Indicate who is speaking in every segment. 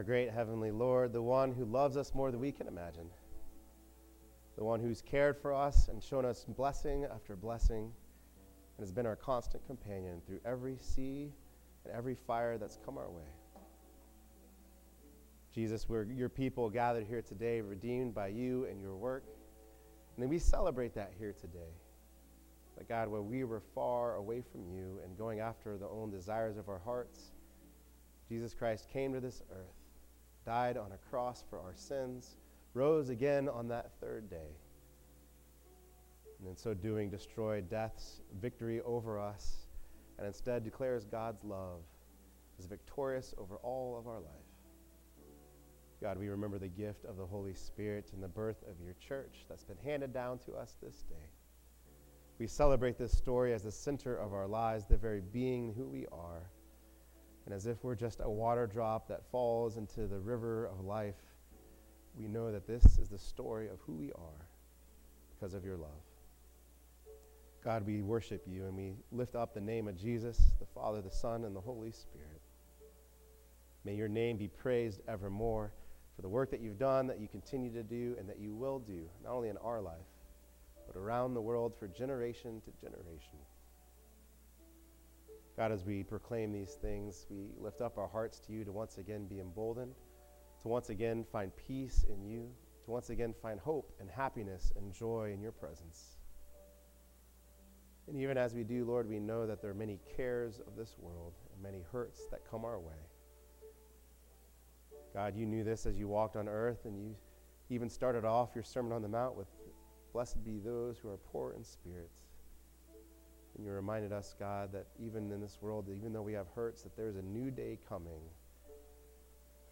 Speaker 1: our great heavenly Lord, the one who loves us more than we can imagine, the one who's cared for us and shown us blessing after blessing, and has been our constant companion through every sea and every fire that's come our way. Jesus, we're your people gathered here today, redeemed by you and your work. And then we celebrate that here today. That God, when we were far away from you and going after the own desires of our hearts, Jesus Christ came to this earth, died on a cross for our sins, rose again on that third day, and in so doing destroyed death's victory over us, and instead declares God's love as victorious over all of our life. God, we remember the gift of the Holy Spirit and the birth of your church that's been handed down to us this day. We celebrate this story as the center of our lives, the very being who we are. And as if we're just a water drop that falls into the river of life, we know that this is the story of who we are because of your love. God, we worship you and we lift up the name of Jesus, the Father, the Son, and the Holy Spirit. May your name be praised evermore for the work that you've done, that you continue to do, and that you will do, not only in our life, but around the world for generation to generation. God, as we proclaim these things, we lift up our hearts to you to once again be emboldened, to once again find peace in you, to once again find hope and happiness and joy in your presence. And even as we do, Lord, we know that there are many cares of this world and many hurts that come our way. God, you knew this as you walked on earth, and you even started off your Sermon on the Mount with, Blessed be those who are poor in spirit. And you reminded us, God, that even in this world, even though we have hurts, that there's a new day coming,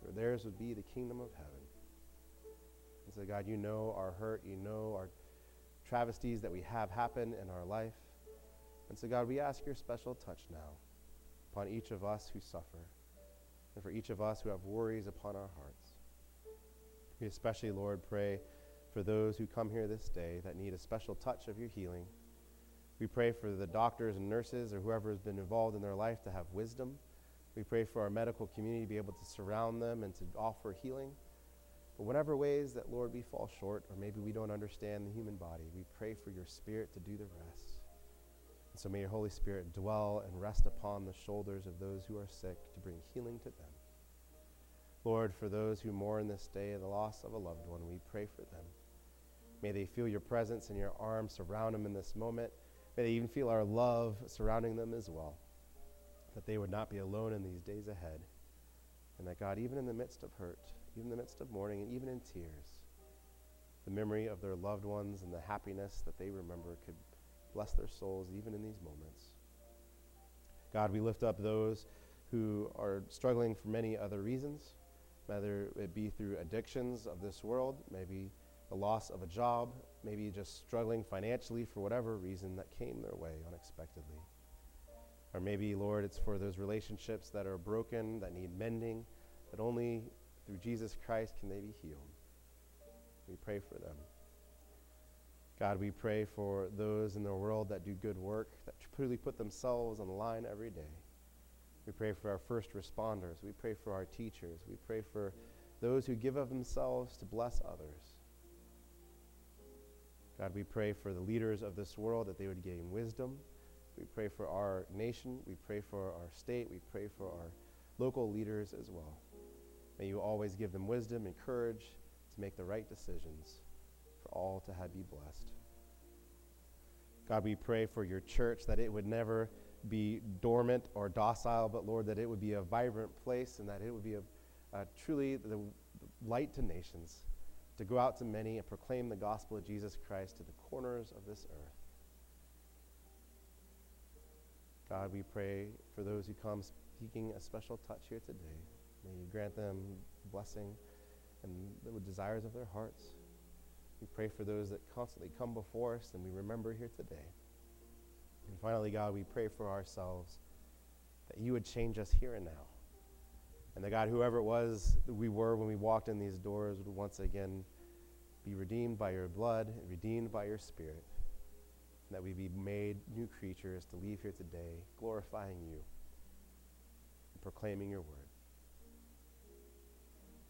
Speaker 1: for theirs would be the kingdom of heaven. And so, God, you know our hurt, you know our travesties that we have happen in our life. And so, God, we ask your special touch now upon each of us who suffer and for each of us who have worries upon our hearts. We especially, Lord, pray for those who come here this day that need a special touch of your healing. We pray for the doctors and nurses or whoever has been involved in their life to have wisdom. We pray for our medical community to be able to surround them and to offer healing. But whatever ways that, Lord, we fall short, or maybe we don't understand the human body, we pray for your Spirit to do the rest. And so may your Holy Spirit dwell and rest upon the shoulders of those who are sick to bring healing to them. Lord, for those who mourn this day the loss of a loved one, we pray for them. May they feel your presence and your arms surround them in this moment. May they even feel our love surrounding them as well. That they would not be alone in these days ahead. And that God, even in the midst of hurt, even in the midst of mourning, and even in tears, the memory of their loved ones and the happiness that they remember could Bless their souls even in these moments. God, we lift up those who are struggling for many other reasons, whether it be through addictions of this world, maybe the loss of a job, maybe just struggling financially for whatever reason that came their way unexpectedly. Or maybe, Lord, it's for those relationships that are broken, that need mending, that only through Jesus Christ can they be healed. We pray for them. God, we pray for those in the world that do good work, that truly put themselves on the line every day. We pray for our first responders. We pray for our teachers. We pray for those who give of themselves to bless others. God, we pray for the leaders of this world that they would gain wisdom. We pray for our nation. We pray for our state. We pray for our local leaders as well. May you always give them wisdom and courage to make the right decisions for all to have be blessed. God, we pray for your church that it would never be dormant or docile, but Lord, that it would be a vibrant place and that it would be a, a truly the light to nations, to go out to many and proclaim the gospel of Jesus Christ to the corners of this earth. God, we pray for those who come seeking a special touch here today. May you grant them blessing and the desires of their hearts. We pray for those that constantly come before us and we remember here today. And finally, God, we pray for ourselves that you would change us here and now. And that, God, whoever it was we were when we walked in these doors would once again be redeemed by your blood, redeemed by your spirit. And that we be made new creatures to leave here today, glorifying you and proclaiming your word.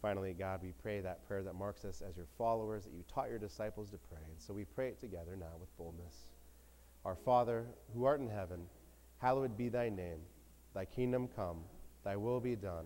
Speaker 1: Finally, God, we pray that prayer that marks us as your followers, that you taught your disciples to pray. And so we pray it together now with boldness. Our Father, who art in heaven, hallowed be thy name. Thy kingdom come, thy will be done,